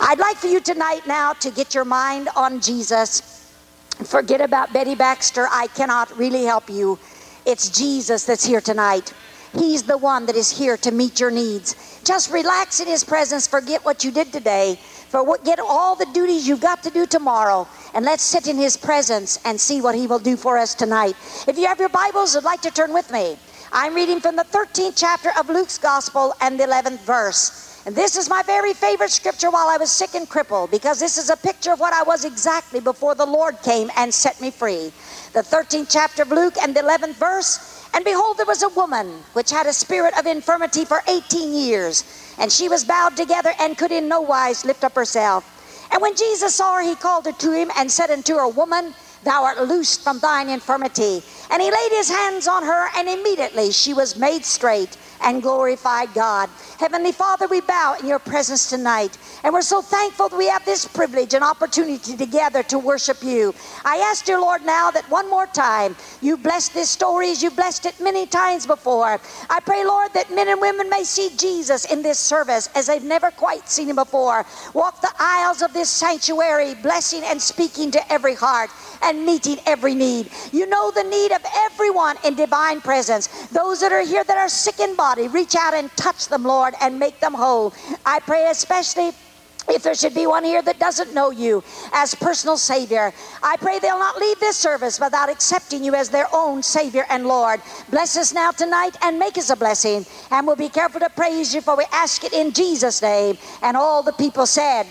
I'd like for you tonight now to get your mind on Jesus. Forget about Betty Baxter. I cannot really help you. It's Jesus that's here tonight. He's the one that is here to meet your needs. Just relax in His presence. Forget what you did today. Forget all the duties you've got to do tomorrow. And let's sit in His presence and see what He will do for us tonight. If you have your Bibles, I'd like to turn with me. I'm reading from the 13th chapter of Luke's Gospel and the 11th verse. And this is my very favorite scripture while I was sick and crippled because this is a picture of what I was exactly before the Lord came and set me free. The 13th chapter of Luke and the 11th verse. And behold, there was a woman which had a spirit of infirmity for 18 years, and she was bowed together and could in no wise lift up herself. And when Jesus saw her, he called her to him and said unto her, Woman, thou art loosed from thine infirmity. And he laid his hands on her, and immediately she was made straight and glorified God. Heavenly Father, we bow in your presence tonight, and we're so thankful that we have this privilege and opportunity together to worship you. I ask, dear Lord, now that one more time you bless this story as you've blessed it many times before. I pray, Lord, that men and women may see Jesus in this service as they've never quite seen him before. Walk the aisles of this sanctuary, blessing and speaking to every heart and meeting every need. You know the need of everyone in divine presence. Those that are here that are sick in body, reach out and touch them, Lord, and make them whole. I pray especially if there should be one here that doesn't know you as personal Savior, I pray they'll not leave this service without accepting you as their own Savior and Lord. Bless us now tonight and make us a blessing. And we'll be careful to praise you, for we ask it in Jesus' name. And all the people said,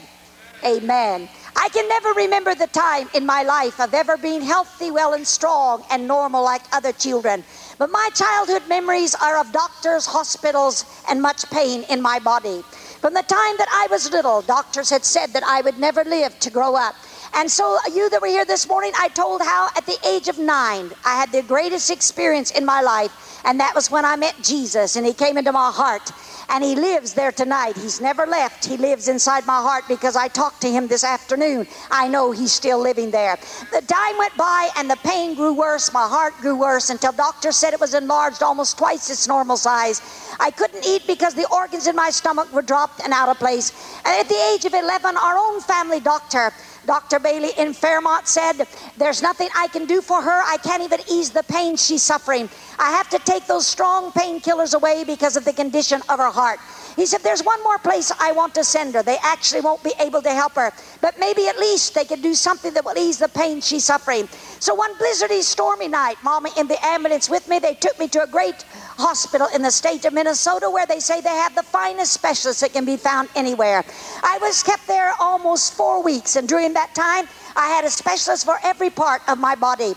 Amen. I can never remember the time in my life of ever being healthy, well, and strong and normal like other children. But my childhood memories are of doctors, hospitals, and much pain in my body. From the time that I was little, doctors had said that I would never live to grow up. And so, uh, you that were here this morning, I told how at the age of nine, I had the greatest experience in my life, and that was when I met Jesus, and He came into my heart and he lives there tonight. He's never left. He lives inside my heart because I talked to him this afternoon. I know he's still living there. The time went by and the pain grew worse. My heart grew worse until doctors said it was enlarged almost twice its normal size. I couldn't eat because the organs in my stomach were dropped and out of place. And at the age of 11, our own family doctor Dr. Bailey in Fairmont said, There's nothing I can do for her. I can't even ease the pain she's suffering. I have to take those strong painkillers away because of the condition of her heart. He said, There's one more place I want to send her. They actually won't be able to help her, but maybe at least they could do something that will ease the pain she's suffering. So one blizzardy, stormy night, Mama in the ambulance with me, they took me to a great hospital in the state of Minnesota where they say they have the finest specialists that can be found anywhere. I was kept there almost four weeks, and during that time, I had a specialist for every part of my body.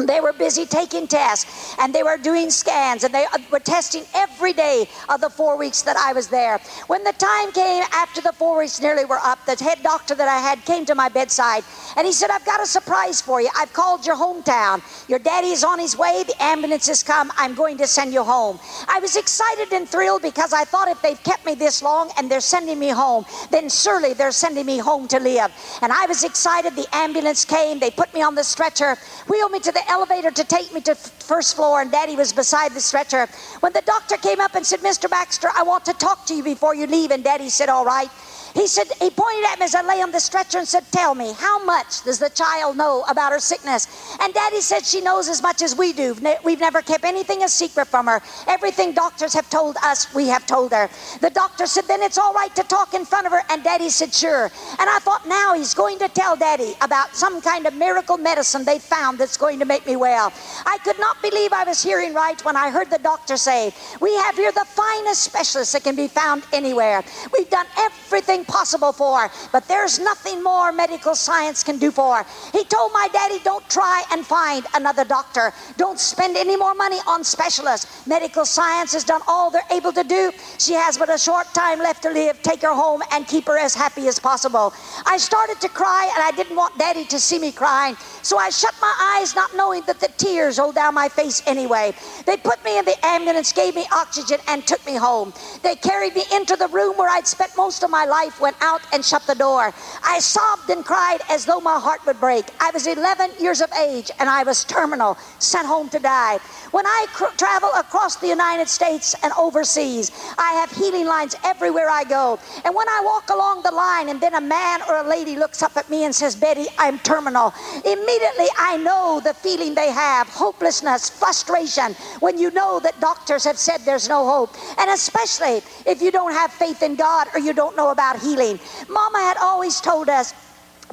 They were busy taking tests and they were doing scans and they uh, were testing every day of the four weeks that I was there. When the time came after the four weeks nearly were up, the head doctor that I had came to my bedside and he said, I've got a surprise for you. I've called your hometown. Your daddy is on his way. The ambulance has come. I'm going to send you home. I was excited and thrilled because I thought if they've kept me this long and they're sending me home, then surely they're sending me home to live. And I was excited. The ambulance came. They put me on the stretcher, wheeled me to the elevator to take me to first floor, and Daddy was beside the stretcher. When the doctor came up and said, Mr. Baxter, I want to talk to you before you leave, and Daddy said, All right. He said, he pointed at me as I lay on the stretcher and said, Tell me, how much does the child know about her sickness? And Daddy said she knows as much as we do. We've never kept anything a secret from her. Everything doctors have told us, we have told her. The doctor said, Then it's all right to talk in front of her. And Daddy said, Sure. And I thought, now he's going to tell Daddy about some kind of miracle medicine they found that's going to make me well. I could not believe I was hearing right when I heard the doctor say, We have here the finest specialist that can be found anywhere. We've done everything impossible for, but there's nothing more medical science can do for. He told my daddy, don't try and find another doctor. Don't spend any more money on specialists. Medical science has done all they're able to do. She has but a short time left to live. Take her home and keep her as happy as possible. I started to cry and I didn't want daddy to see me crying. So I shut my eyes, not knowing that the tears rolled down my face anyway. They put me in the ambulance, gave me oxygen, and took me home. They carried me into the room where I'd spent most of my life wife went out and shut the door. I sobbed and cried as though my heart would break. I was 11 years of age and I was terminal, sent home to die. When I cr- travel across the United States and overseas, I have healing lines everywhere I go. And when I walk along the line and then a man or a lady looks up at me and says, Betty, I'm terminal, immediately I know the feeling they have hopelessness, frustration, when you know that doctors have said there's no hope. And especially if you don't have faith in God or you don't know about healing. Mama had always told us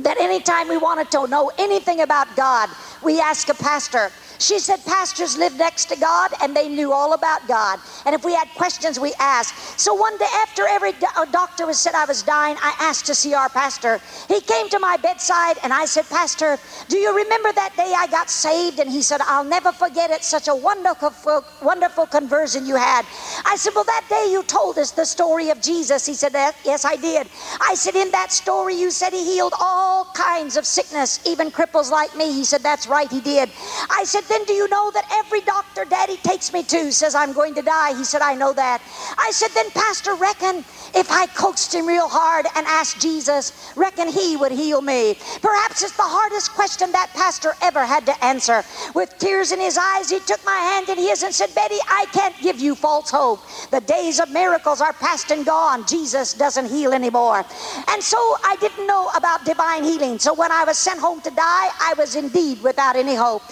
that anytime we wanted to know anything about God, we ask a pastor. She said pastors lived next to God and they knew all about God. And if we had questions, we asked. So one day, after every do- uh, doctor was said I was dying, I asked to see our pastor. He came to my bedside and I said, Pastor, do you remember that day I got saved? And he said, I'll never forget it. Such a wonderful, wonderful conversion you had. I said, Well, that day you told us the story of Jesus. He said, Yes, I did. I said, In that story, you said he healed all kinds of sickness, even cripples like me. He said, That's right, he did. I said, Then do you know that every doctor daddy takes me to says I'm going to die? He said, I know that. I said, Then, Pastor, reckon if I coaxed him real hard and asked Jesus, reckon he would heal me. Perhaps it's the hardest question that pastor ever had to answer. With tears in his eyes, he took my hand in his and said, Betty, I can't give you false hope. The days of miracles are past and gone. Jesus doesn't heal anymore. And so I didn't know about divine healing. So when I was sent home to die, I was indeed without any hope.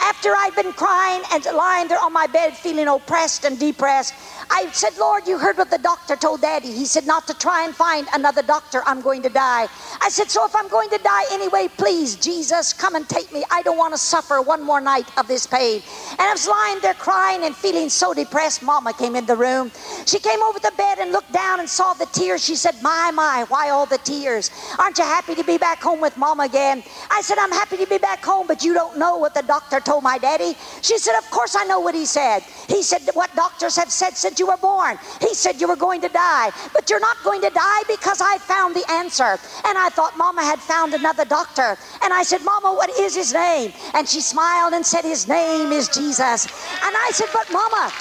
After I'd been crying and lying there on my bed feeling oppressed and depressed, I said, Lord, you heard what the doctor told Daddy. He said, not to try and find another doctor. I'm going to die. I said, so if I'm going to die anyway, please, Jesus, come and take me. I don't want to suffer one more night of this pain. And I was lying there crying and feeling so depressed. Mama came in the room. She came over the bed and looked down and saw the tears. She said, My, my, why all the tears? Aren't you happy to be back home with Mama again? I said, I'm happy to be back home, but you don't know what the doctor told my daddy. She said, Of course I know what he said. He said, What doctors have said since you were born. He said, You were going to die, but you're not going to die because I found the answer. And I thought Mama had found another doctor. And I said, Mama, what is his name? And she smiled and said, His name is Jesus. And I said, But Mama,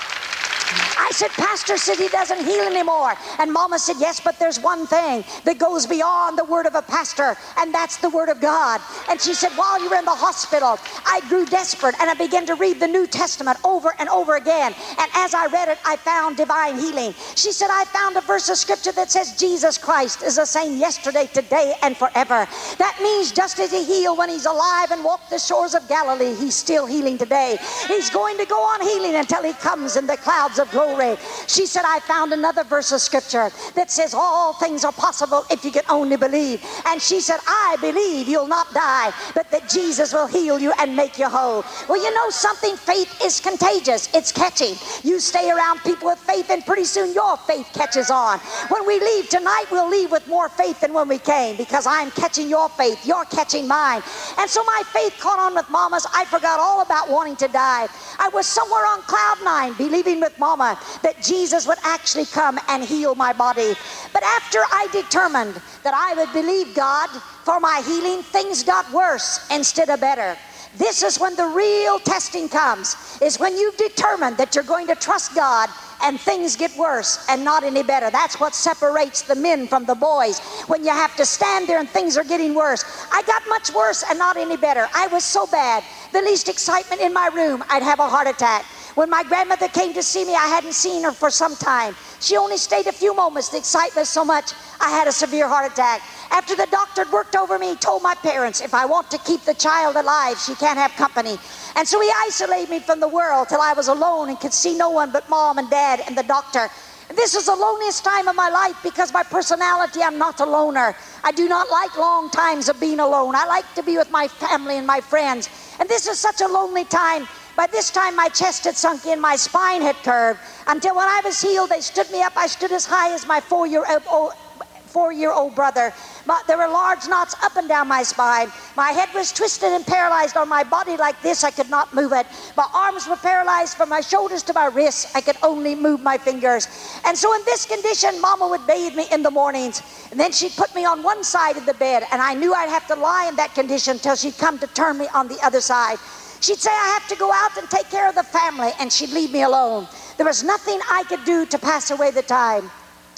I said, Pastor said he doesn't heal anymore. And Mama said, Yes, but there's one thing that goes beyond the word of a pastor, and that's the word of God. And she said, While you were in the hospital, I grew desperate and I began to read the New Testament over and over again. And as I read it, I found divine healing. She said, I found a verse of scripture that says Jesus Christ is the same yesterday, today, and forever. That means just as he healed when he's alive and walked the shores of Galilee, he's still healing today. He's going to go on healing until he comes in the clouds of glory. She said, I found another verse of scripture that says all things are possible if you can only believe. And she said, I believe you'll not die, but that Jesus will heal you and make you whole. Well, you know something? Faith is contagious. It's catchy. You stay around people with faith, and pretty soon your faith catches on. When we leave tonight, we'll leave with more faith than when we came because I'm catching your faith. You're catching mine. And so my faith caught on with Mama's. I forgot all about wanting to die. I was somewhere on cloud nine, believing with Mama that Jesus would actually come and heal my body. But after I determined that I would believe God for my healing, things got worse instead of better. This is when the real testing comes, is when you've determined that you're going to trust God and things get worse and not any better. That's what separates the men from the boys. When you have to stand there and things are getting worse. I got much worse and not any better. I was so bad. The least excitement in my room, I'd have a heart attack. When my grandmother came to see me, I hadn't seen her for some time. She only stayed a few moments. The excitement so much, I had a severe heart attack. After the doctor had worked over me, he told my parents, if I want to keep the child alive, she can't have company. And so he isolated me from the world till I was alone and could see no one but mom and dad and the doctor. This is the loneliest time of my life because my personality, I'm not a loner. I do not like long times of being alone. I like to be with my family and my friends. And this is such a lonely time. By this time, my chest had sunk in, my spine had curved. Until when I was healed, they stood me up. I stood as high as my four year uh, old. Oh, four year old brother. My, there were large knots up and down my spine. My head was twisted and paralyzed on my body like this. I could not move it. My arms were paralyzed from my shoulders to my wrists. I could only move my fingers. And so, in this condition, Mama would bathe me in the mornings. And then she'd put me on one side of the bed. And I knew I'd have to lie in that condition till she'd come to turn me on the other side. She'd say, I have to go out and take care of the family, and she'd leave me alone. There was nothing I could do to pass away the time.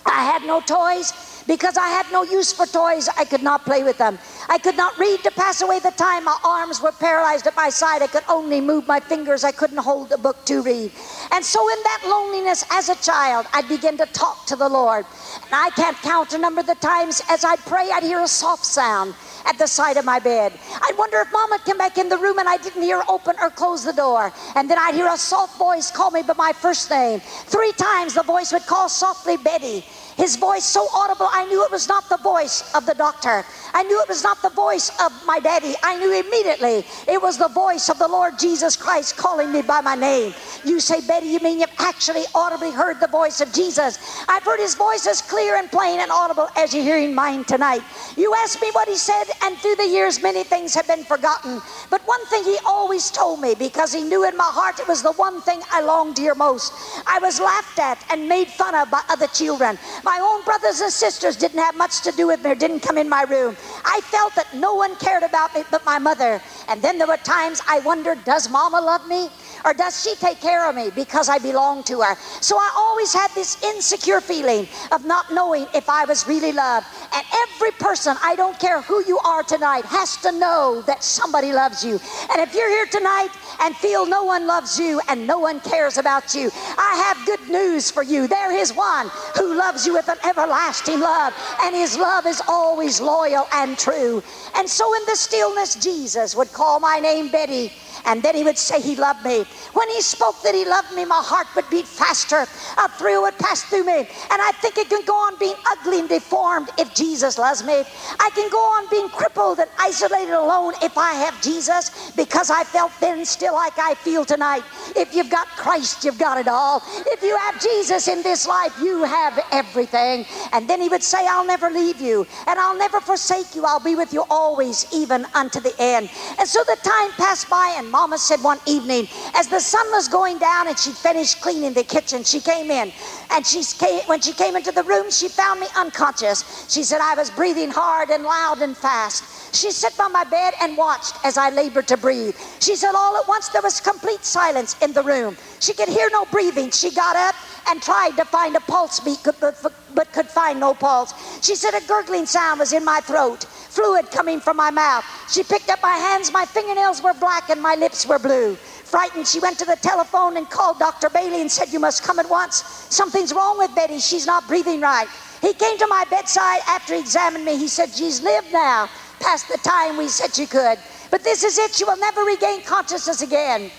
I had no toys because I had no use for toys. I could not play with them. I could not read to pass away the time. My arms were paralyzed at my side. I could only move my fingers. I couldn't hold a book to read. And so, in that loneliness as a child, I'd begin to talk to the Lord. And I can't count a number of the times as I'd pray, I'd hear a soft sound at the side of my bed. I'd wonder if Mom would come back in the room and I didn't hear open or close the door. And then I'd hear a soft voice call me by my first name. Three times the voice would call softly Betty. His voice so audible, I knew it was not the voice of the doctor. I knew it was not the voice of my daddy. I knew immediately it was the voice of the Lord Jesus Christ calling me by my name. You say, Betty, you mean you've actually audibly heard the voice of Jesus? I've heard his voice as clear and plain and audible as you're hearing mine tonight. You asked me what he said, and through the years, many things have been forgotten. But one thing he always told me, because he knew in my heart it was the one thing I longed to hear most. I was laughed at and made fun of by other children. My own brothers and sisters didn't have much to do with me or didn't come in my room. I felt that no one cared about me but my mother. And then there were times I wondered, does mama love me? Or does she take care of me because I belong to her? So I always had this insecure feeling of not knowing if I was really loved. And every person, I don't care who you are tonight, has to know that somebody loves you. And if you're here tonight and feel no one loves you and no one cares about you, I have good news for you. There is one who loves you with an everlasting love, and his love is always loyal and true. And so in the stillness, Jesus would call my name Betty. And then he would say he loved me. When he spoke that he loved me, my heart would beat faster. A thrill would pass through me. And I think it can go on being ugly and deformed if Jesus loves me. I can go on being crippled and isolated alone if I have Jesus because I felt then still like I feel tonight. If you've got Christ, you've got it all. If you have Jesus in this life, you have everything. And then he would say, I'll never leave you and I'll never forsake you. I'll be with you always, even unto the end. And so the time passed by and Mama said one evening, as the sun was going down and she finished cleaning the kitchen, she came in. And she came, when she came into the room, she found me unconscious. She said, I was breathing hard and loud and fast. She sat by my bed and watched as I labored to breathe. She said, All at once there was complete silence in the room. She could hear no breathing. She got up and tried to find a pulse beat, but, but could find no pulse. She said, A gurgling sound was in my throat fluid coming from my mouth. She picked up my hands, my fingernails were black, and my lips were blue. Frightened, she went to the telephone and called Dr. Bailey and said, You must come at once. Something's wrong with Betty. She's not breathing right. He came to my bedside after he examined me. He said, She's lived now past the time we said she could. But this is it. She will never regain consciousness again.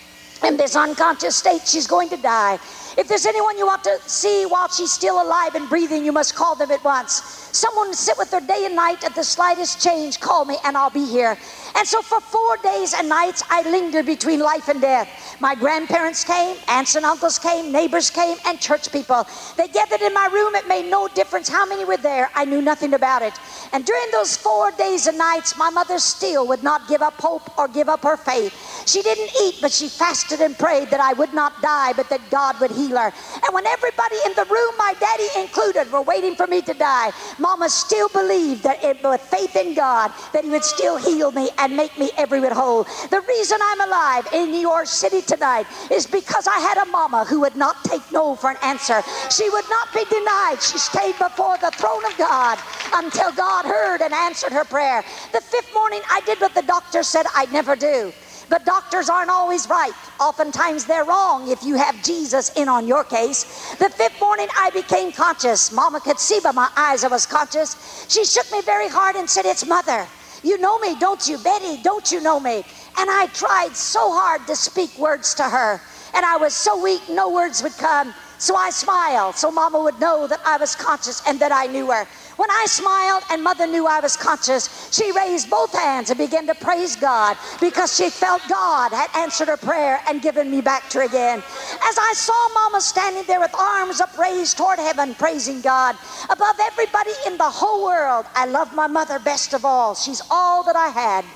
In this unconscious state, she's going to die. If there's anyone you want to see while she's still alive and breathing, you must call them at once. Someone sit with her day and night at the slightest change, call me and I'll be here. And so for four days and nights, I lingered between life and death. My grandparents came, aunts and uncles came, neighbors came, and church people. They gathered in my room. It made no difference how many were there. I knew nothing about it. And during those four days and nights, my mother still would not give up hope or give up her faith. She didn't eat, but she fasted and prayed that I would not die, but that God would heal her. And when everybody in the room, my daddy included, were waiting for me to die, Mama still believed that it, with faith in God, that He would still heal me and make me every bit whole. The reason I'm alive in York City tonight is because I had a mama who would not take no for an answer. She would not be denied. She stayed before the throne of God until God heard and answered her prayer. The fifth morning, I did what the doctor said I'd never do. But doctors aren't always right. Oftentimes they're wrong if you have Jesus in on your case. The fifth morning I became conscious. Mama could see by my eyes I was conscious. She shook me very hard and said, It's mother. You know me, don't you? Betty, don't you know me? And I tried so hard to speak words to her. And I was so weak, no words would come. So I smiled so Mama would know that I was conscious and that I knew her. When I smiled and Mother knew I was conscious, she raised both hands and began to praise God because she felt God had answered her prayer and given me back to her again. As I saw Mama standing there with arms upraised toward heaven, praising God above everybody in the whole world, I love my mother best of all. She's all that I had.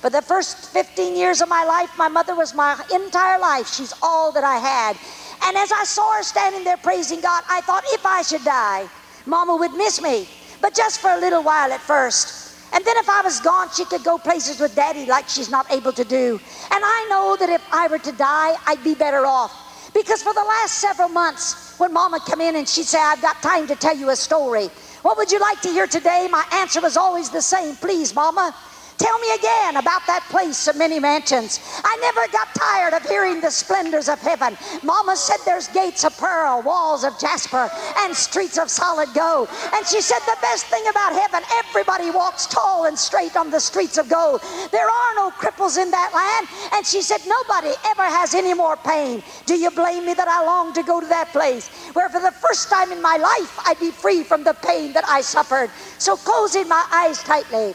For the first 15 years of my life, my mother was my entire life. She's all that I had. And as I saw her standing there praising God, I thought if I should die, Mama would miss me but just for a little while at first. And then if I was gone, she could go places with daddy like she's not able to do. And I know that if I were to die, I'd be better off. Because for the last several months, when mama come in and she'd say, I've got time to tell you a story. What would you like to hear today? My answer was always the same. Please, mama, Tell me again about that place of many mansions. I never got tired of hearing the splendors of heaven. Mama said there's gates of pearl, walls of jasper, and streets of solid gold. And she said the best thing about heaven, everybody walks tall and straight on the streets of gold. There are no cripples in that land. And she said nobody ever has any more pain. Do you blame me that I long to go to that place where for the first time in my life I'd be free from the pain that I suffered? So closing my eyes tightly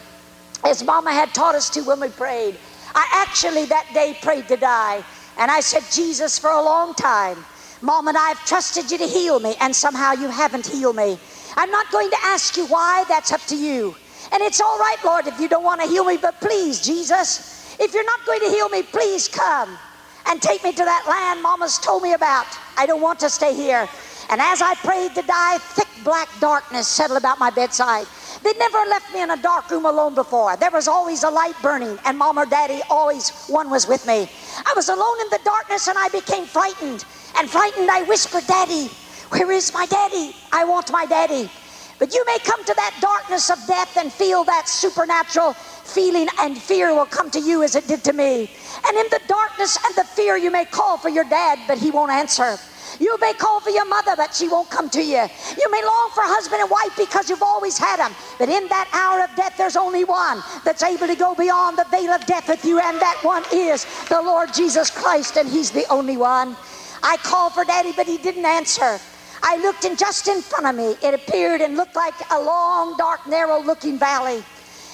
as Mama had taught us to when we prayed. I actually that day prayed to die. And I said, Jesus, for a long time, Mom and I have trusted you to heal me, and somehow you haven't healed me. I'm not going to ask you why, that's up to you. And it's all right, Lord, if you don't want to heal me, but please, Jesus, if you're not going to heal me, please come and take me to that land Mama's told me about. I don't want to stay here. And as I prayed to die, thick black darkness settled about my bedside. They never left me in a dark room alone before. There was always a light burning, and mom or daddy always one was with me. I was alone in the darkness and I became frightened. And frightened, I whispered, Daddy, where is my daddy? I want my daddy. But you may come to that darkness of death and feel that supernatural feeling, and fear will come to you as it did to me. And in the darkness and the fear, you may call for your dad, but he won't answer. You may call for your mother, but she won't come to you. You may long for husband and wife because you've always had them. But in that hour of death, there's only one that's able to go beyond the veil of death with you, and that one is the Lord Jesus Christ, and He's the only one. I called for daddy, but he didn't answer. I looked, and just in front of me, it appeared and looked like a long, dark, narrow looking valley.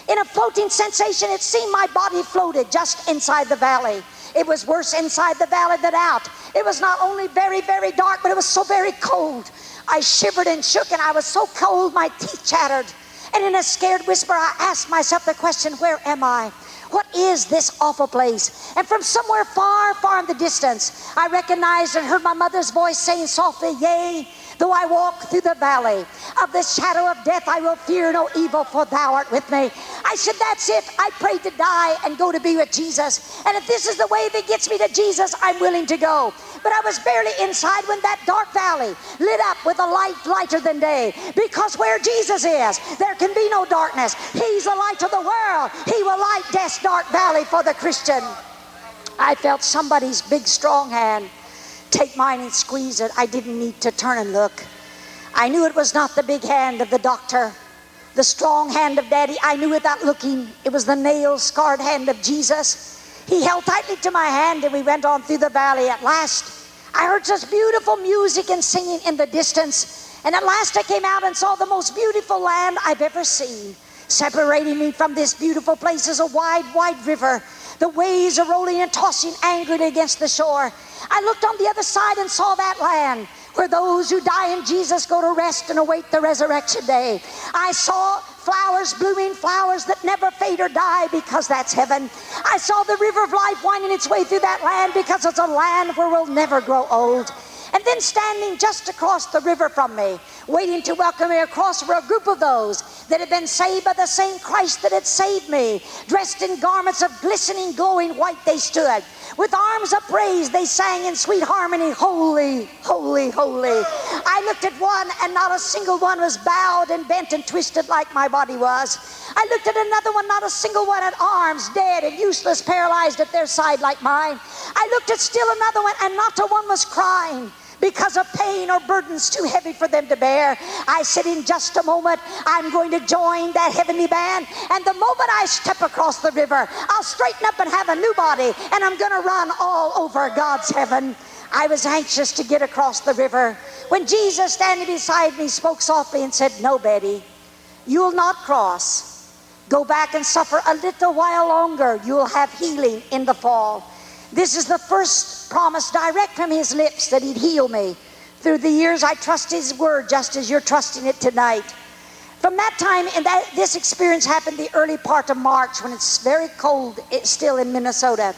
In a floating sensation, it seemed my body floated just inside the valley. It was worse inside the valley than out. It was not only very, very dark, but it was so very cold. I shivered and shook, and I was so cold my teeth chattered. And in a scared whisper, I asked myself the question, Where am I? What is this awful place? And from somewhere far, far in the distance, I recognized and heard my mother's voice saying softly, Yea, Though I walk through the valley of the shadow of death, I will fear no evil, for thou art with me. I said, That's it. I prayed to die and go to be with Jesus. And if this is the way that gets me to Jesus, I'm willing to go. But I was barely inside when that dark valley lit up with a light lighter than day. Because where Jesus is, there can be no darkness. He's the light of the world. He will light death's dark valley for the Christian. I felt somebody's big, strong hand take mine and squeeze it. I didn't need to turn and look. I knew it was not the big hand of the doctor, the strong hand of daddy. I knew without looking, it was the nail scarred hand of Jesus. He held tightly to my hand and we went on through the valley. At last, I heard such beautiful music and singing in the distance. And at last, I came out and saw the most beautiful land I've ever seen. Separating me from this beautiful place is a wide, wide river. The waves are rolling and tossing angrily against the shore. I looked on the other side and saw that land where those who die in Jesus go to rest and await the resurrection day. I saw flowers blooming, flowers that never fade or die because that's heaven. I saw the river of life winding its way through that land because it's a land where we'll never grow old. And then standing just across the river from me, waiting to welcome me across, were a group of those that had been saved by the same Christ that had saved me. Dressed in garments of glistening, glowing white, they stood. With arms upraised, they sang in sweet harmony, Holy, holy, holy. I looked at one, and not a single one was bowed and bent and twisted like my body was. I looked at another one, not a single one had arms, dead and useless, paralyzed at their side like mine. I looked at still another one, and not a one was crying because of pain or burdens too heavy for them to bear. I said, in just a moment, I'm going to join that heavenly band. And the moment I step across the river, I'll straighten up and have a new body, and I'm going to run all over God's heaven. I was anxious to get across the river. When Jesus, standing beside me, spoke softly and said, No, Betty, you'll not cross. Go back and suffer a little while longer. You'll have healing in the fall. This is the first promise direct from his lips that he'd heal me. Through the years, I trust his word just as you're trusting it tonight. From that time, and that this experience happened the early part of March when it's very cold it's still in Minnesota.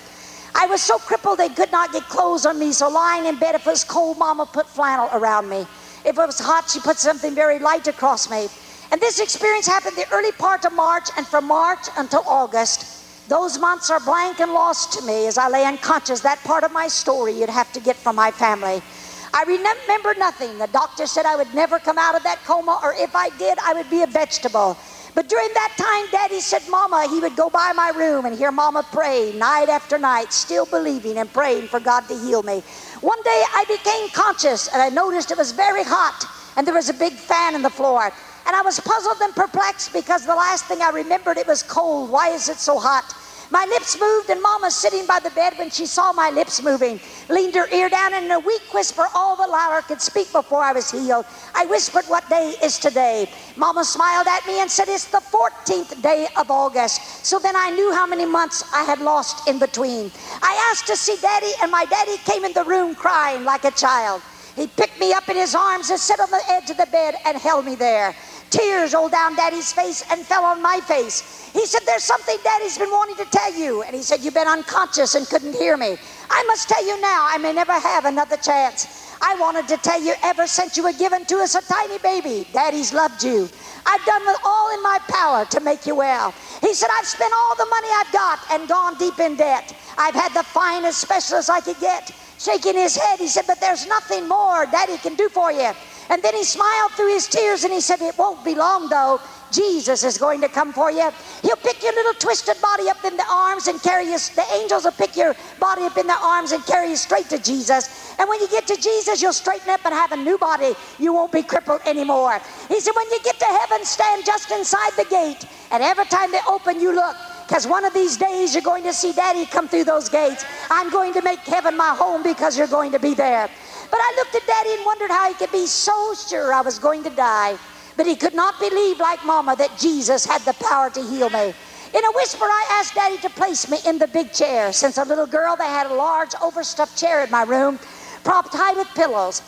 I was so crippled they could not get clothes on me, so lying in bed, if it was cold, Mama put flannel around me. If it was hot, she put something very light across me. And this experience happened the early part of March, and from March until August, those months are blank and lost to me as I lay unconscious. That part of my story you'd have to get from my family. I remember nothing. The doctor said I would never come out of that coma, or if I did, I would be a vegetable. But during that time, Daddy said, Mama, he would go by my room and hear Mama pray night after night, still believing and praying for God to heal me. One day I became conscious and I noticed it was very hot and there was a big fan in the floor. And I was puzzled and perplexed because the last thing I remembered, it was cold. Why is it so hot? My lips moved, and Mama, sitting by the bed when she saw my lips moving, leaned her ear down and in a weak whisper, all the louder could speak before I was healed. I whispered, What day is today? Mama smiled at me and said, It's the 14th day of August. So then I knew how many months I had lost in between. I asked to see Daddy, and my daddy came in the room crying like a child. He picked me up in his arms and sat on the edge of the bed and held me there. Tears rolled down Daddy's face and fell on my face. He said, There's something Daddy's been wanting to tell you. And he said, You've been unconscious and couldn't hear me. I must tell you now, I may never have another chance. I wanted to tell you ever since you were given to us a tiny baby, Daddy's loved you. I've done all in my power to make you well. He said, I've spent all the money I've got and gone deep in debt. I've had the finest specialist I could get. Shaking his head, he said, But there's nothing more Daddy can do for you. And then he smiled through his tears and he said, It won't be long though. Jesus is going to come for you. He'll pick your little twisted body up in the arms and carry you. The angels will pick your body up in their arms and carry you straight to Jesus. And when you get to Jesus, you'll straighten up and have a new body. You won't be crippled anymore. He said, When you get to heaven, stand just inside the gate. And every time they open, you look. Because one of these days you're going to see Daddy come through those gates. I'm going to make heaven my home because you're going to be there. But I looked at Daddy and wondered how he could be so sure I was going to die. But he could not believe, like Mama, that Jesus had the power to heal me. In a whisper, I asked Daddy to place me in the big chair. Since a little girl, they had a large overstuffed chair in my room, propped high with pillows.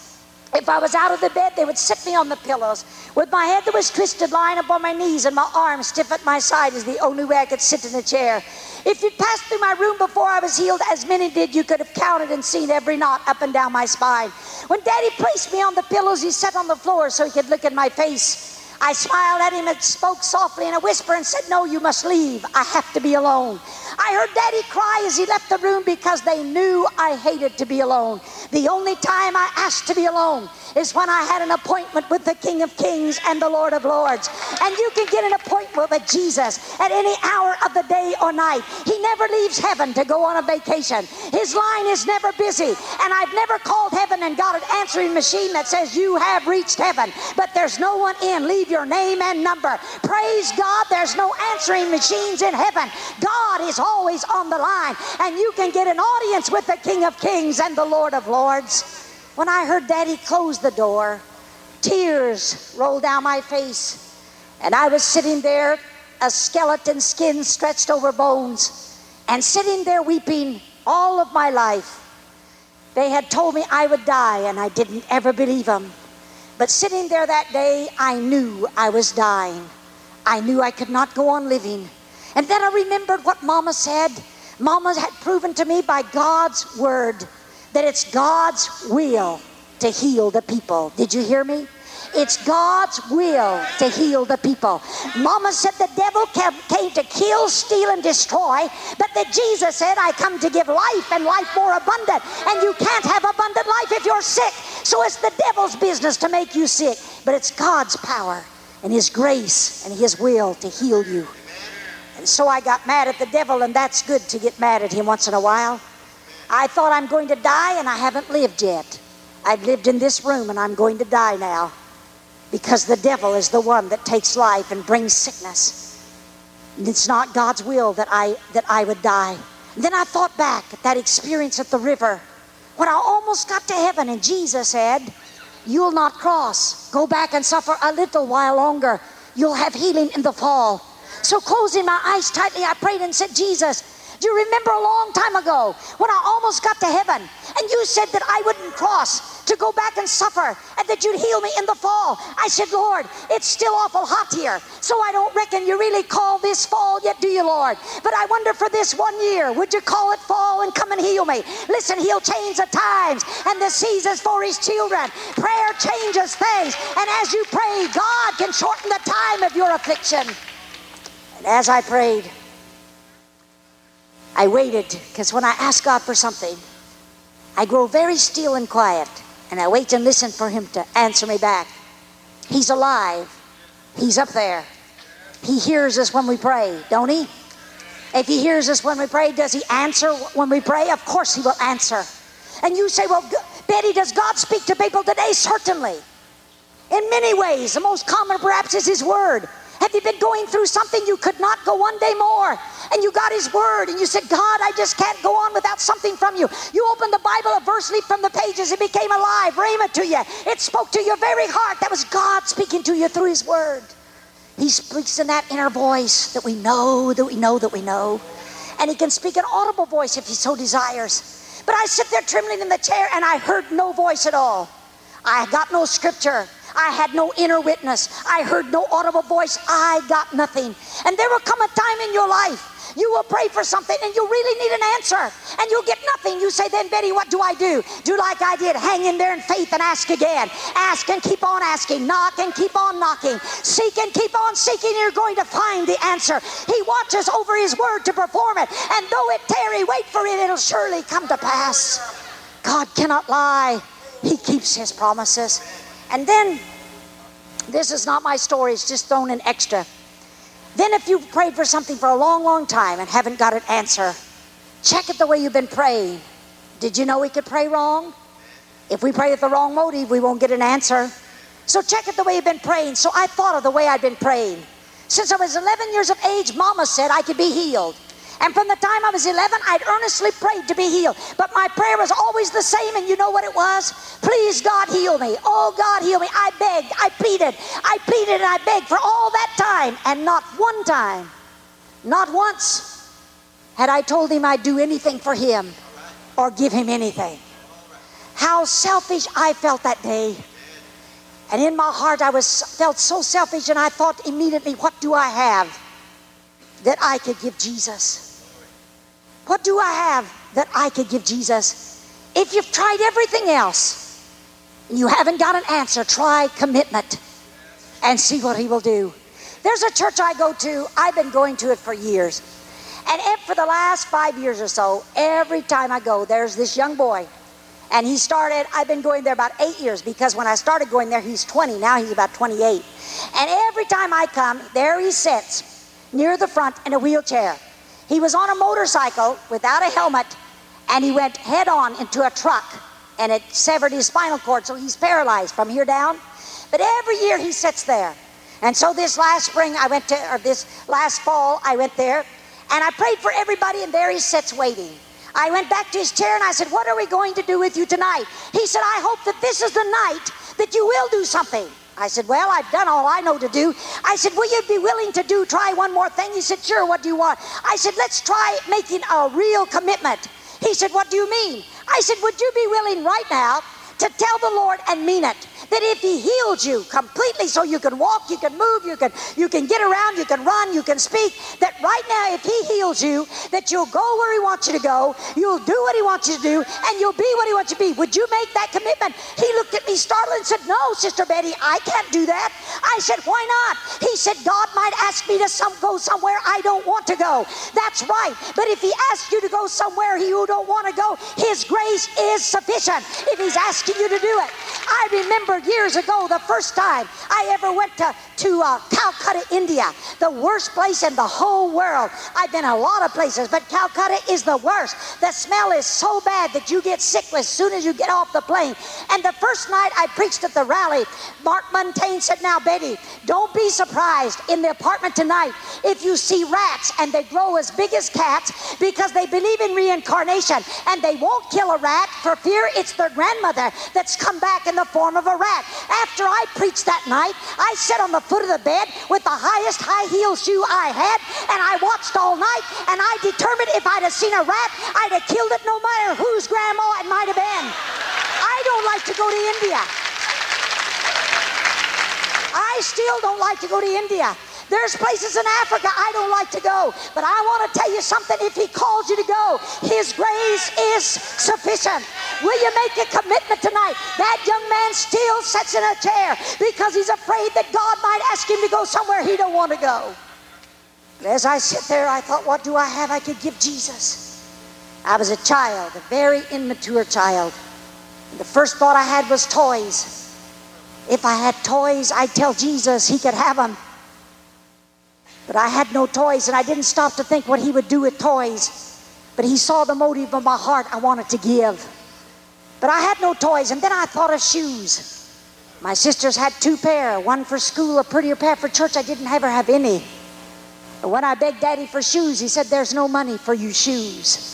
If I was out of the bed, they would sit me on the pillows. With my head that was twisted, lying upon my knees, and my arms stiff at my side is the only way I could sit in a chair. If you'd passed through my room before I was healed, as many did, you could have counted and seen every knot up and down my spine. When Daddy placed me on the pillows, he sat on the floor so he could look at my face. I smiled at him and spoke softly in a whisper and said, No, you must leave. I have to be alone. I heard Daddy cry as he left the room because they knew I hated to be alone. The only time I asked to be alone is when I had an appointment with the King of Kings and the Lord of Lords. And you can get an appointment with Jesus at any hour of the day or night. He never leaves heaven to go on a vacation. His line is never busy. And I've never called heaven and got an answering machine that says you have reached heaven, but there's no one in. Leave your name and number. Praise God, there's no answering machines in heaven. God is always on the line, and you can get an audience with the King of Kings and the Lord of Lords. When I heard Daddy close the door, tears rolled down my face, and I was sitting there, a skeleton skin stretched over bones, and sitting there weeping all of my life. They had told me I would die, and I didn't ever believe them. But sitting there that day, I knew I was dying. I knew I could not go on living. And then I remembered what Mama said. Mama had proven to me by God's word that it's God's will to heal the people. Did you hear me? It's God's will to heal the people. Mama said the devil came to kill, steal, and destroy, but that Jesus said, I come to give life and life more abundant. And you can't have abundant life if you're sick. So it's the devil's business to make you sick, but it's God's power and His grace and His will to heal you. And so I got mad at the devil, and that's good to get mad at him once in a while. I thought I'm going to die, and I haven't lived yet. I've lived in this room, and I'm going to die now because the devil is the one that takes life and brings sickness. And it's not God's will that I that I would die. And then I thought back at that experience at the river when I almost got to heaven and Jesus said, You'll not cross. Go back and suffer a little while longer. You'll have healing in the fall. So closing my eyes tightly, I prayed and said, Jesus, do you remember a long time ago when I almost got to heaven and you said that I wouldn't cross to go back and suffer and that you'd heal me in the fall? I said, Lord, it's still awful hot here, so I don't reckon you really call this fall yet, do you, Lord? But I wonder for this one year, would you call it fall and come and heal me? Listen, He'll change the times and the seasons for His children. Prayer changes things, and as you pray, God can shorten the time of your affliction. And as I prayed, I waited because when I ask God for something, I grow very still and quiet and I wait and listen for Him to answer me back. He's alive, He's up there. He hears us when we pray, don't He? If He hears us when we pray, does He answer when we pray? Of course He will answer. And you say, Well, Betty, does God speak to people today? Certainly. In many ways, the most common perhaps is His Word. Have you been going through something you could not go one day more? And you got His Word and you said, God, I just can't go on without something from you. You opened the Bible, a verse leaped from the pages, it became alive, rhema to you. It spoke to your very heart. That was God speaking to you through His Word. He speaks in that inner voice that we know, that we know, that we know. And He can speak an audible voice if He so desires. But I sit there trembling in the chair and I heard no voice at all. I got no scripture. I had no inner witness. I heard no audible voice. I got nothing. And there will come a time in your life you will pray for something and you really need an answer and you'll get nothing. You say, then, Betty, what do I do? Do like I did. Hang in there in faith and ask again. Ask and keep on asking. Knock and keep on knocking. Seek and keep on seeking. You're going to find the answer. He watches over His word to perform it. And though it tarry, wait for it. It'll surely come to pass. God cannot lie. He keeps His promises. And then, this is not my story, it's just thrown in extra. Then, if you've prayed for something for a long, long time and haven't got an answer, check it the way you've been praying. Did you know we could pray wrong? If we pray with the wrong motive, we won't get an answer. So check it the way you've been praying. So I thought of the way I'd been praying. Since I was 11 years of age, Mama said I could be healed. And from the time I was 11, I'd earnestly prayed to be healed. But my prayer was always the same, and you know what it was? Please, God, heal me. Oh, God, heal me. I begged, I pleaded, I pleaded, and I begged for all that time, and not one time, not once, had I told him I'd do anything for him or give him anything. How selfish I felt that day. And in my heart, I was felt so selfish, and I thought immediately, what do I have that I could give Jesus? What do I have that I could give Jesus? If you've tried everything else and you haven't got an answer, try commitment and see what He will do. There's a church I go to, I've been going to it for years. And for the last five years or so, every time I go, there's this young boy. And he started, I've been going there about eight years because when I started going there, he's 20. Now he's about 28. And every time I come, there he sits near the front in a wheelchair. He was on a motorcycle without a helmet and he went head on into a truck and it severed his spinal cord, so he's paralyzed from here down. But every year he sits there. And so this last spring, I went to, or this last fall, I went there and I prayed for everybody, and there he sits waiting. I went back to his chair and I said, What are we going to do with you tonight? He said, I hope that this is the night that you will do something. I said, Well, I've done all I know to do. I said, Will you be willing to do, try one more thing? He said, Sure, what do you want? I said, Let's try making a real commitment. He said, What do you mean? I said, Would you be willing right now to tell the Lord and mean it? that if he heals you completely so you can walk, you can move, you can you can get around, you can run, you can speak, that right now if he heals you, that you'll go where he wants you to go, you'll do what he wants you to do, and you'll be what he wants you to be. Would you make that commitment? He looked at me startled and said, No, Sister Betty, I can't do that. I said, Why not? He said, God might ask me to some, go somewhere I don't want to go. That's right. But if he asks you to go somewhere you don't want to go, his grace is sufficient if he's asking you to do it. I remember years ago, the first time I ever went to, to uh, Calcutta, India, the worst place in the whole world. I've been a lot of places, but Calcutta is the worst. The smell is so bad that you get sick as soon as you get off the plane. And the first night I preached at the rally, Mark Montaigne said, Now, Betty, don't be surprised in the apartment tonight if you see rats and they grow as big as cats because they believe in reincarnation and they won't kill a rat for fear it's their grandmother that's come back in the form of a rat. After I preached that night, I sat on the foot of the bed with the highest high heel shoe I had, and I watched all night, and I determined if I'd have seen a rat, I'd have killed it no matter whose grandma it might have been. I don't like to go to India. I still don't like to go to India. There's places in Africa I don't like to go, but I want to tell you something. If He calls you to go, His grace is sufficient. Will you make a commitment tonight? That young man still sits in a chair because he's afraid that God might ask him to go somewhere he don't want to go. But as I sit there, I thought, what do I have I could give Jesus? I was a child, a very immature child. The first thought I had was toys. If I had toys, I'd tell Jesus he could have them. But I had no toys, and I didn't stop to think what he would do with toys. But he saw the motive of my heart I wanted to give. But I had no toys, and then I thought of shoes. My sisters had two pair, one for school, a prettier pair for church. I didn't ever have any. But when I begged Daddy for shoes, he said, There's no money for you shoes.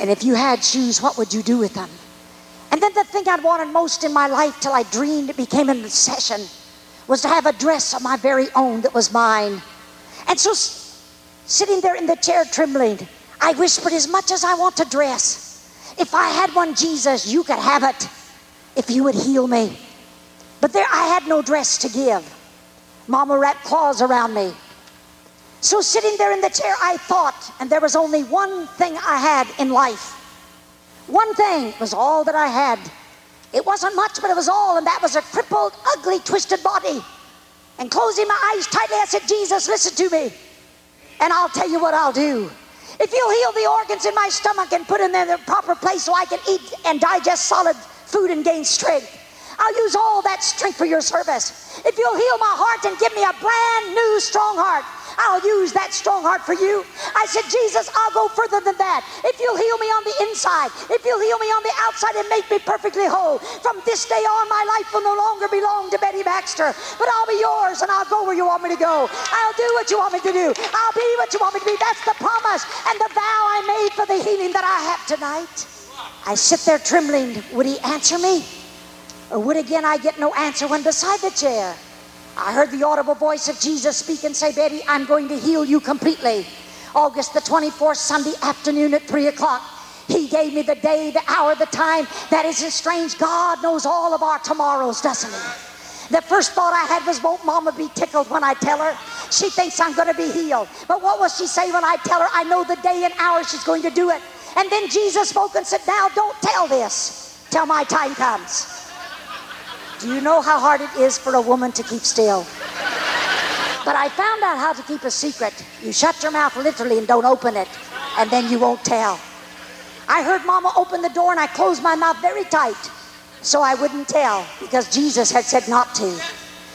And if you had shoes, what would you do with them? And then the thing I'd wanted most in my life till I dreamed it became an obsession was to have a dress of my very own that was mine. And so, sitting there in the chair trembling, I whispered, As much as I want to dress, if I had one, Jesus, you could have it if you would heal me. But there, I had no dress to give. Mama wrapped claws around me. So, sitting there in the chair, I thought, and there was only one thing I had in life. One thing was all that I had. It wasn't much, but it was all, and that was a crippled, ugly, twisted body. And closing my eyes tightly, I said, Jesus, listen to me, and I'll tell you what I'll do. If you'll heal the organs in my stomach and put them in their proper place so I can eat and digest solid food and gain strength, I'll use all that strength for your service. If you'll heal my heart and give me a brand new strong heart, I'll use that strong heart for you. I said, Jesus, I'll go further than that. If you'll heal me on the inside, if you'll heal me on the outside and make me perfectly whole, from this day on, my life will no longer belong to Betty Baxter, but I'll be yours and I'll go where you want me to go. I'll do what you want me to do. I'll be what you want me to be. That's the promise and the vow I made for the healing that I have tonight. I sit there trembling. Would he answer me? Or would again I get no answer when beside the chair? I heard the audible voice of Jesus speak and say, Betty, I'm going to heal you completely. August the 24th, Sunday afternoon at 3 o'clock. He gave me the day, the hour, the time. That isn't strange. God knows all of our tomorrows, doesn't He? The first thought I had was, won't Mama be tickled when I tell her? She thinks I'm going to be healed. But what will she say when I tell her I know the day and hour she's going to do it? And then Jesus spoke and said, Now don't tell this till my time comes. Do you know how hard it is for a woman to keep still? But I found out how to keep a secret. You shut your mouth literally and don't open it, and then you won't tell. I heard Mama open the door and I closed my mouth very tight so I wouldn't tell because Jesus had said not to.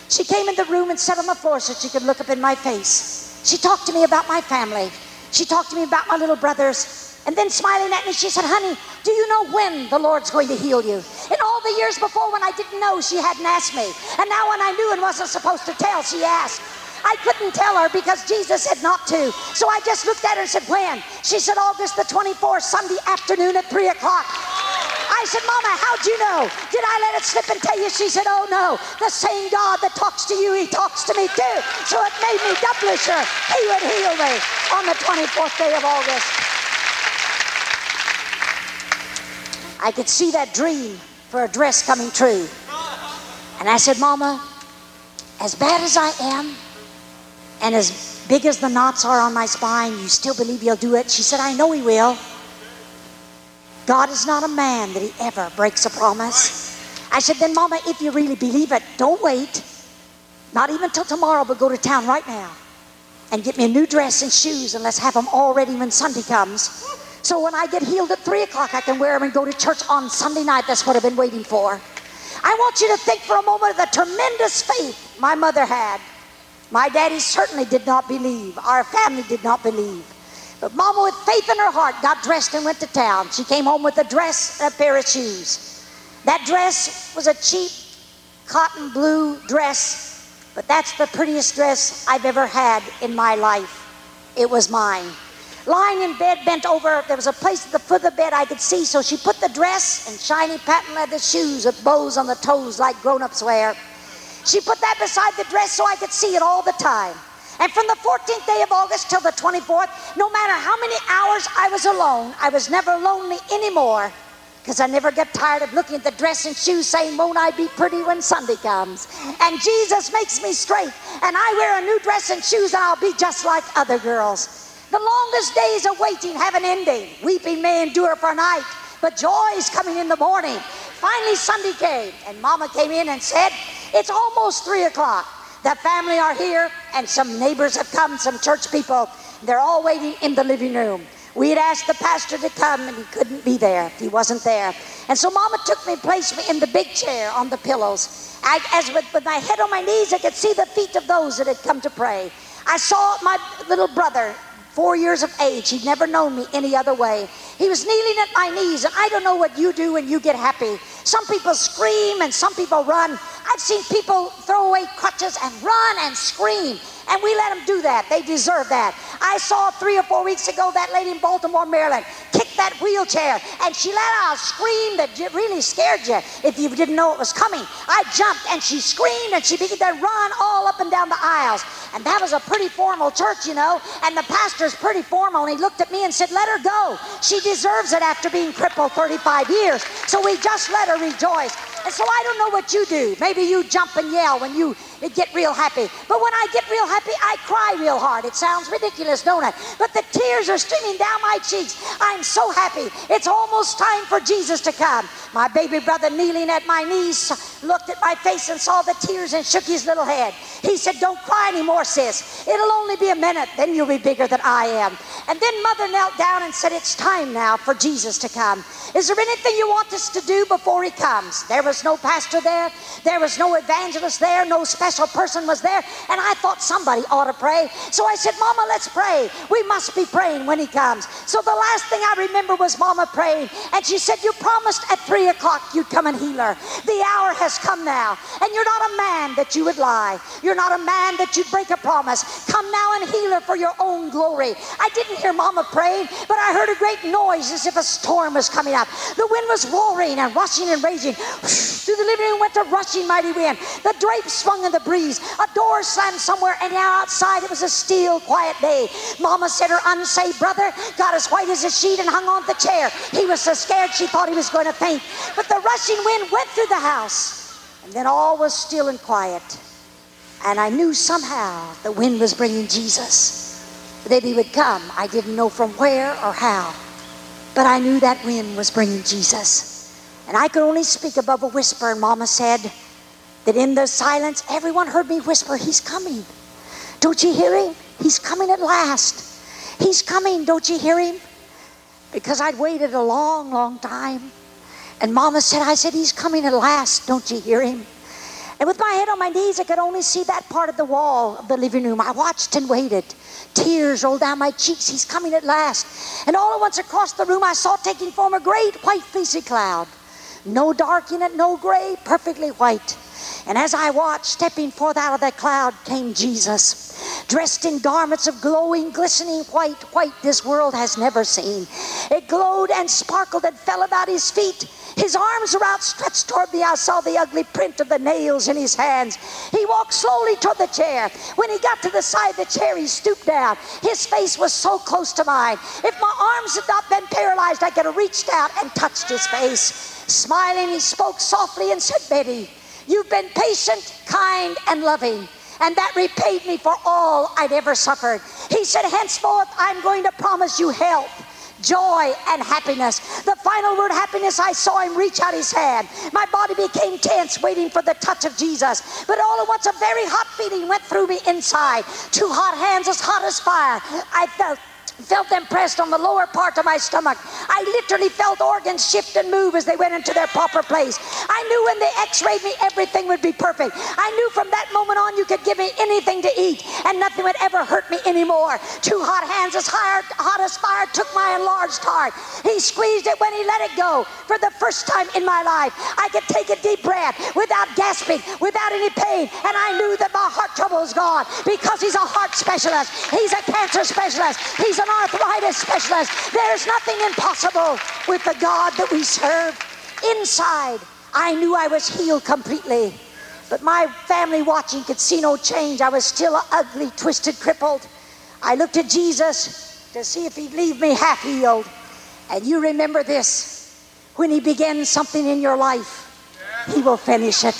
She came in the room and sat on the floor so she could look up in my face. She talked to me about my family. She talked to me about my little brothers. And then smiling at me, she said, Honey, do you know when the Lord's going to heal you? The years before when I didn't know, she hadn't asked me. And now when I knew and wasn't supposed to tell, she asked. I couldn't tell her because Jesus said not to. So I just looked at her and said, When? She said, August the 24th, Sunday afternoon at 3 o'clock. I said, Mama, how'd you know? Did I let it slip and tell you? She said, Oh no. The same God that talks to you, He talks to me too. So it made me doubly sure He would heal me on the 24th day of August. I could see that dream for a dress coming true. And I said, Mama, as bad as I am, and as big as the knots are on my spine, you still believe he'll do it? She said, I know he will. God is not a man that he ever breaks a promise. I said, then, Mama, if you really believe it, don't wait. Not even till tomorrow, but go to town right now and get me a new dress and shoes, and let's have them all ready when Sunday comes. So when I get healed at 3 o'clock, I can wear them and go to church on Sunday night. That's what I've been waiting for. I want you to think for a moment of the tremendous faith my mother had. My daddy certainly did not believe. Our family did not believe. But Mama, with faith in her heart, got dressed and went to town. She came home with a dress and a pair of shoes. That dress was a cheap cotton blue dress, but that's the prettiest dress I've ever had in my life. It was mine lying in bed, bent over. There was a place at the foot of the bed I could see, so she put the dress and shiny patent leather shoes with bows on the toes like grown ups wear. She put that beside the dress so I could see it all the time. And from the 14th day of August till the 24th, no matter how many hours I was alone, I was never lonely anymore because I never get tired of looking at the dress and shoes saying, Won't I be pretty when Sunday comes? And Jesus makes me straight, and I wear a new dress and shoes, and I'll be just like other girls. The longest days of waiting have an ending. Weeping may endure for a night, but joy is coming in the morning. Finally, Sunday came, and Mama came in and said, It's almost three o'clock. The family are here, and some neighbors have come, some church people. They're all waiting in the living room. We had asked the pastor to come, and he couldn't be there. He wasn't there. And so Mama took me, and placed me in the big chair on the pillows. I, as with, with my head on my knees, I could see the feet of those that had come to pray. I saw my little brother, four years of age. He'd never known me any other way. He was kneeling at my knees, and I don't know what you do when you get happy. Some people scream and some people run. I've seen people throw away crutches and run and scream. And we let them do that. They deserve that. I saw three or four weeks ago that lady in Baltimore, Maryland, kick that wheelchair, and she let out a scream that really scared you if you didn't know it was coming. I jumped, and she screamed, and she began to run all up and down the aisles. And that was a pretty formal church, you know. And the pastor's pretty formal, and he looked at me and said, Let her go. She deserves it after being crippled 35 years. So we just let her rejoice. So I don't know what you do. Maybe you jump and yell when you get real happy. But when I get real happy, I cry real hard. It sounds ridiculous, don't it? But the tears are streaming down my cheeks. I'm so happy. It's almost time for Jesus to come. My baby brother kneeling at my knees looked at my face and saw the tears and shook his little head. He said, Don't cry anymore, sis. It'll only be a minute, then you'll be bigger than I am. And then mother knelt down and said, It's time now for Jesus to come. Is there anything you want us to do before he comes? There was no pastor there, there was no evangelist there, no special person was there, and I thought somebody ought to pray. So I said, Mama, let's pray. We must be praying when he comes. So the last thing I remember was Mama praying, and she said, You promised at three o'clock you'd come and heal her. The hour has come now, and you're not a man that you would lie. You're not a man that you'd break a promise. Come now and heal her for your own glory. I didn't hear Mama praying, but I heard a great noise as if a storm was coming up. The wind was roaring and rushing and raging. Through the living room went the rushing mighty wind. The drapes swung in the breeze. A door slammed somewhere, and outside it was a still, quiet day. Mama said her unsaved brother got as white as a sheet and hung on the chair. He was so scared she thought he was going to faint. But the rushing wind went through the house, and then all was still and quiet. And I knew somehow the wind was bringing Jesus. That he would come. I didn't know from where or how. But I knew that wind was bringing Jesus. And I could only speak above a whisper, and Mama said that in the silence, everyone heard me whisper, He's coming. Don't you hear him? He's coming at last. He's coming. Don't you hear him? Because I'd waited a long, long time. And Mama said, I said, He's coming at last. Don't you hear him? And with my head on my knees, I could only see that part of the wall of the living room. I watched and waited. Tears rolled down my cheeks. He's coming at last. And all at once across the room, I saw taking form a great white fleecy cloud. No dark in it, no gray, perfectly white. And as I watched, stepping forth out of the cloud came Jesus, dressed in garments of glowing, glistening white, white this world has never seen. It glowed and sparkled and fell about his feet. His arms were outstretched toward me. I saw the ugly print of the nails in his hands. He walked slowly toward the chair. When he got to the side of the chair, he stooped down. His face was so close to mine. If my arms had not been paralyzed, I could have reached out and touched his face. Smiling, he spoke softly and said, Betty, you've been patient, kind, and loving and that repaid me for all I'd ever suffered. He said, Henceforth, I'm going to promise you health joy, and happiness. The final word, happiness, I saw him reach out his hand. My body became tense, waiting for the touch of Jesus. But all at once, a very hot feeling went through me inside. Two hot hands, as hot as fire. I felt felt them pressed on the lower part of my stomach. I literally felt organs shift and move as they went into their proper place. I knew when they x rayed me, everything would be perfect. I knew from that moment on you could give me anything to eat and nothing would ever hurt me anymore. Two hot hands as hot, as fire took my enlarged heart. He squeezed it when he let it go. For the first time in my life, I could take a deep breath without gasping, without any pain. And I knew that my heart trouble was gone because he's a heart specialist. He's a cancer specialist. He's an arthritis specialist. There's nothing impossible with the God that we serve. Inside, I knew I was healed completely. But my family watching could see no change. I was still ugly, twisted, crippled. I looked at Jesus to see if he'd leave me half healed. And you remember this when he begins something in your life, he will finish it.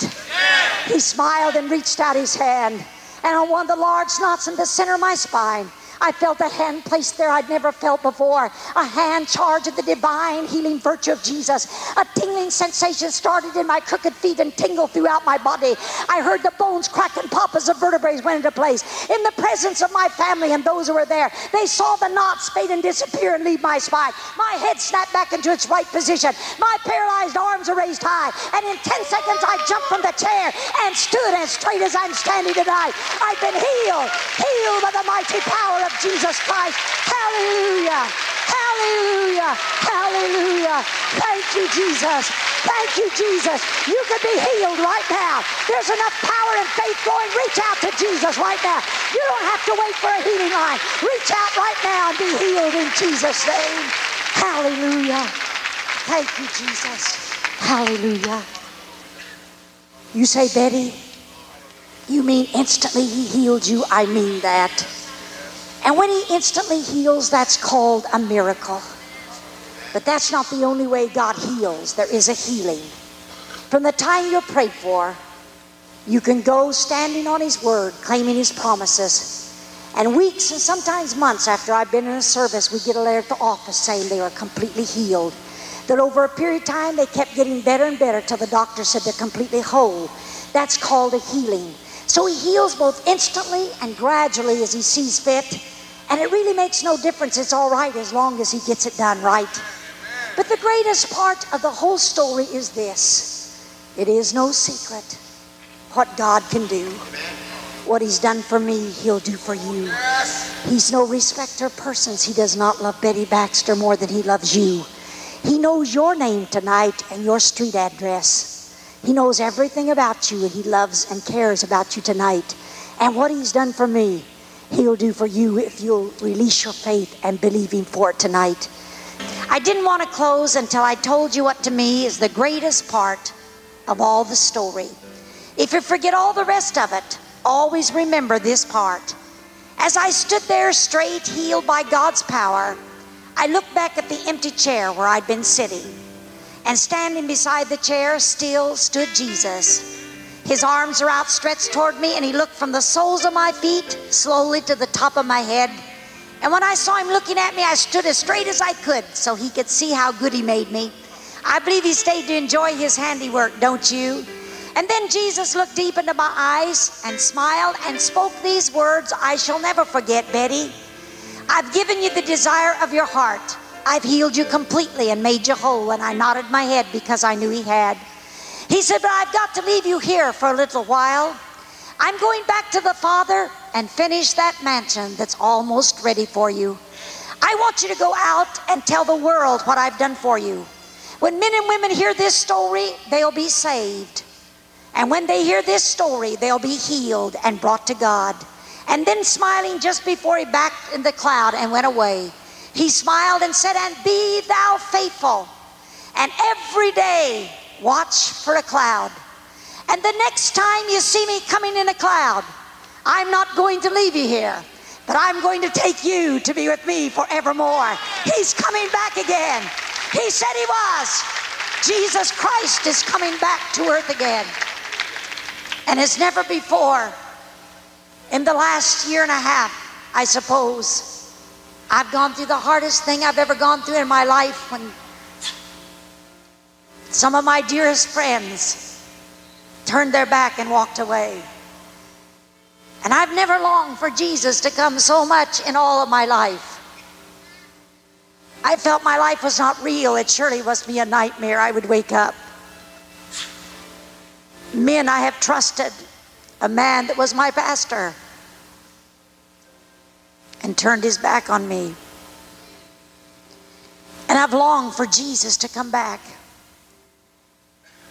He smiled and reached out his hand. And on one of the large knots in the center of my spine, I felt a hand placed there I'd never felt before. A hand charged with the divine healing virtue of Jesus. A tingling sensation started in my crooked feet and tingled throughout my body. I heard the bones crack and pop as the vertebrae went into place. In the presence of my family and those who were there, they saw the knots fade and disappear and leave my spine. My head snapped back into its right position. My paralyzed arms are raised high. And in 10 seconds, I jumped from the chair and stood as straight as I'm standing tonight. I've been healed, healed by the mighty power of Jesus Christ. Hallelujah. Hallelujah. Hallelujah. Thank you, Jesus. Thank you, Jesus. You can be healed right now. There's enough power and faith going. Reach out to Jesus right now. You don't have to wait for a healing line. Reach out right now and be healed in Jesus' name. Hallelujah. Thank you, Jesus. Hallelujah. You say, Betty, you mean instantly he healed you? I mean that. And when he instantly heals, that's called a miracle. But that's not the only way God heals. There is a healing. From the time you're prayed for, you can go standing on his word, claiming his promises. And weeks and sometimes months after I've been in a service, we get a letter at the office saying they are completely healed. That over a period of time, they kept getting better and better till the doctor said they're completely whole. That's called a healing. So he heals both instantly and gradually as he sees fit. And it really makes no difference. It's all right as long as he gets it done right. But the greatest part of the whole story is this it is no secret what God can do. What he's done for me, he'll do for you. He's no respecter of persons. He does not love Betty Baxter more than he loves you. He knows your name tonight and your street address. He knows everything about you and he loves and cares about you tonight. And what he's done for me, He'll do for you if you'll release your faith and believe Him for it tonight. I didn't want to close until I told you what to me is the greatest part of all the story. If you forget all the rest of it, always remember this part. As I stood there straight, healed by God's power, I looked back at the empty chair where I'd been sitting. And standing beside the chair still stood Jesus. His arms are outstretched toward me, and he looked from the soles of my feet slowly to the top of my head. And when I saw him looking at me, I stood as straight as I could so he could see how good he made me. I believe he stayed to enjoy his handiwork, don't you? And then Jesus looked deep into my eyes and smiled and spoke these words I shall never forget, Betty. I've given you the desire of your heart. I've healed you completely and made you whole. And I nodded my head because I knew he had. He said, But I've got to leave you here for a little while. I'm going back to the Father and finish that mansion that's almost ready for you. I want you to go out and tell the world what I've done for you. When men and women hear this story, they'll be saved. And when they hear this story, they'll be healed and brought to God. And then, smiling just before he backed in the cloud and went away, he smiled and said, And be thou faithful. And every day, Watch for a cloud. And the next time you see me coming in a cloud, I'm not going to leave you here, but I'm going to take you to be with me forevermore. He's coming back again. He said he was. Jesus Christ is coming back to earth again. And as never before, in the last year and a half, I suppose, I've gone through the hardest thing I've ever gone through in my life when some of my dearest friends turned their back and walked away. And I've never longed for Jesus to come so much in all of my life. I felt my life was not real. It surely must be a nightmare. I would wake up. Men I have trusted, a man that was my pastor, and turned his back on me. And I've longed for Jesus to come back.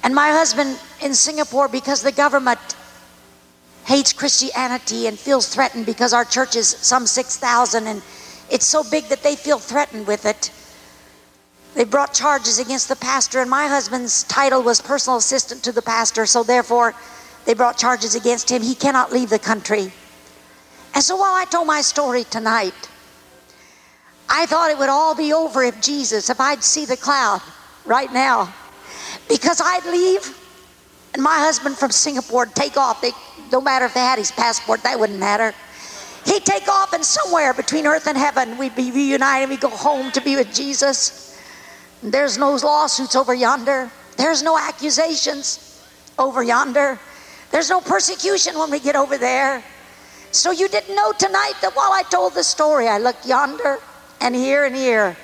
And my husband in Singapore, because the government hates Christianity and feels threatened because our church is some 6,000 and it's so big that they feel threatened with it. They brought charges against the pastor, and my husband's title was personal assistant to the pastor, so therefore they brought charges against him. He cannot leave the country. And so while I told my story tonight, I thought it would all be over if Jesus, if I'd see the cloud right now because I'd leave and my husband from Singapore take off. They, no matter if they had his passport, that wouldn't matter. He'd take off and somewhere between earth and heaven, we'd be reunited. We'd go home to be with Jesus. There's no lawsuits over yonder. There's no accusations over yonder. There's no persecution when we get over there. So you didn't know tonight that while I told the story, I looked yonder and here and here,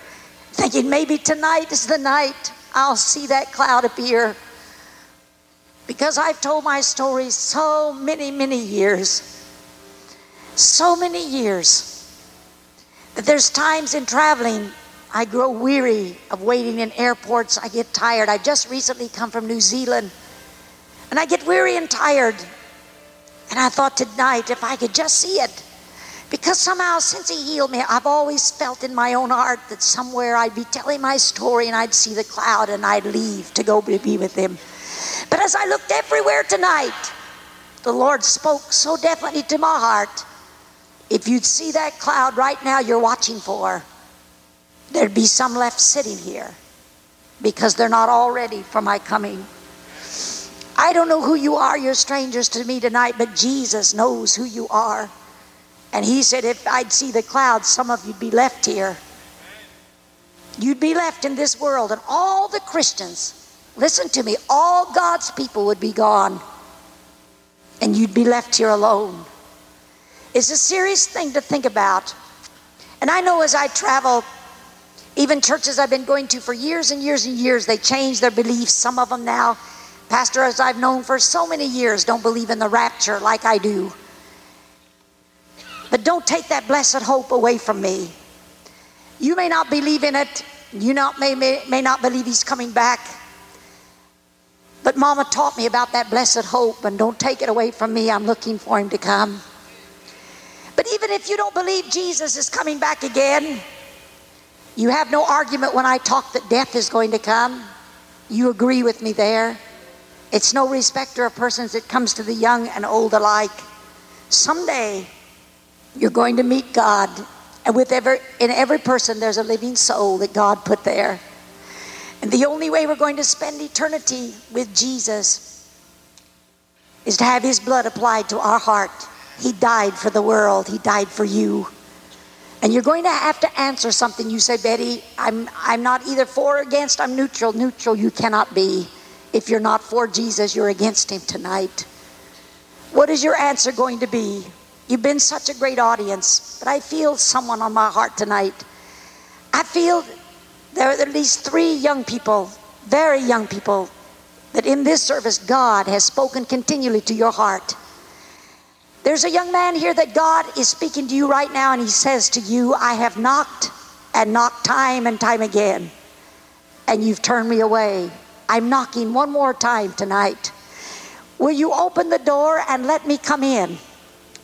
thinking maybe tonight is the night I'll see that cloud appear. Because I've told my story so many, many years. so many years that there's times in traveling I grow weary of waiting in airports. I get tired. I just recently come from New Zealand and I get weary and tired. And I thought tonight, if I could just see it, because somehow since He healed me, I've always felt in my own heart that somewhere I'd be telling my story and I'd see the cloud and I'd leave to go be with Him. But as I looked everywhere tonight, the Lord spoke so definitely to my heart. If you'd see that cloud right now you're watching for, there'd be some left sitting here because they're not all ready for my coming. I don't know who you are, you're strangers to me tonight, but Jesus knows who you are. And He said, if I'd see the clouds, some of you'd be left here. You'd be left in this world, and all the Christians, listen to me, all God's people would be gone, and you'd be left here alone. It's a serious thing to think about. And I know as I travel even churches I've been going to for years and years and years, they change their beliefs. Some of them now, pastors I've known for so many years, don't believe in the rapture like I do. But don't take that blessed hope away from me. You may not believe in it. You not, may, may, may not believe he's coming back. But Mama taught me about that blessed hope, and don't take it away from me. I'm looking for him to come. But even if you don't believe Jesus is coming back again, you have no argument when I talk that death is going to come. You agree with me there. It's no respecter of persons, it comes to the young and old alike. Someday you're going to meet God, and with every, in every person there's a living soul that God put there. And the only way we're going to spend eternity with Jesus is to have His blood applied to our heart. He died for the world, He died for you. And you're going to have to answer something. You say, Betty, I'm, I'm not either for or against, I'm neutral. Neutral, you cannot be. If you're not for Jesus, you're against Him tonight. What is your answer going to be? You've been such a great audience, but I feel someone on my heart tonight. I feel there are at least three young people, very young people, that in this service God has spoken continually to your heart. There's a young man here that God is speaking to you right now, and he says to you, I have knocked and knocked time and time again, and you've turned me away. I'm knocking one more time tonight. Will you open the door and let me come in?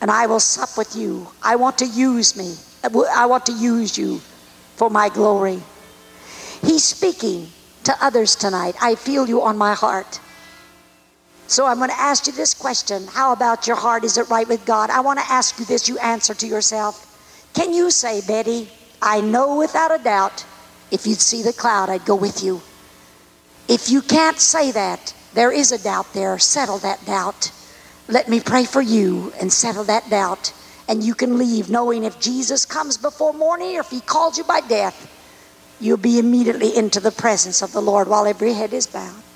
And I will sup with you. I want to use me. I want to use you for my glory. He's speaking to others tonight. I feel you on my heart. So I'm going to ask you this question How about your heart? Is it right with God? I want to ask you this. You answer to yourself. Can you say, Betty, I know without a doubt if you'd see the cloud, I'd go with you? If you can't say that, there is a doubt there. Settle that doubt. Let me pray for you and settle that doubt. And you can leave knowing if Jesus comes before morning or if he calls you by death, you'll be immediately into the presence of the Lord while every head is bowed.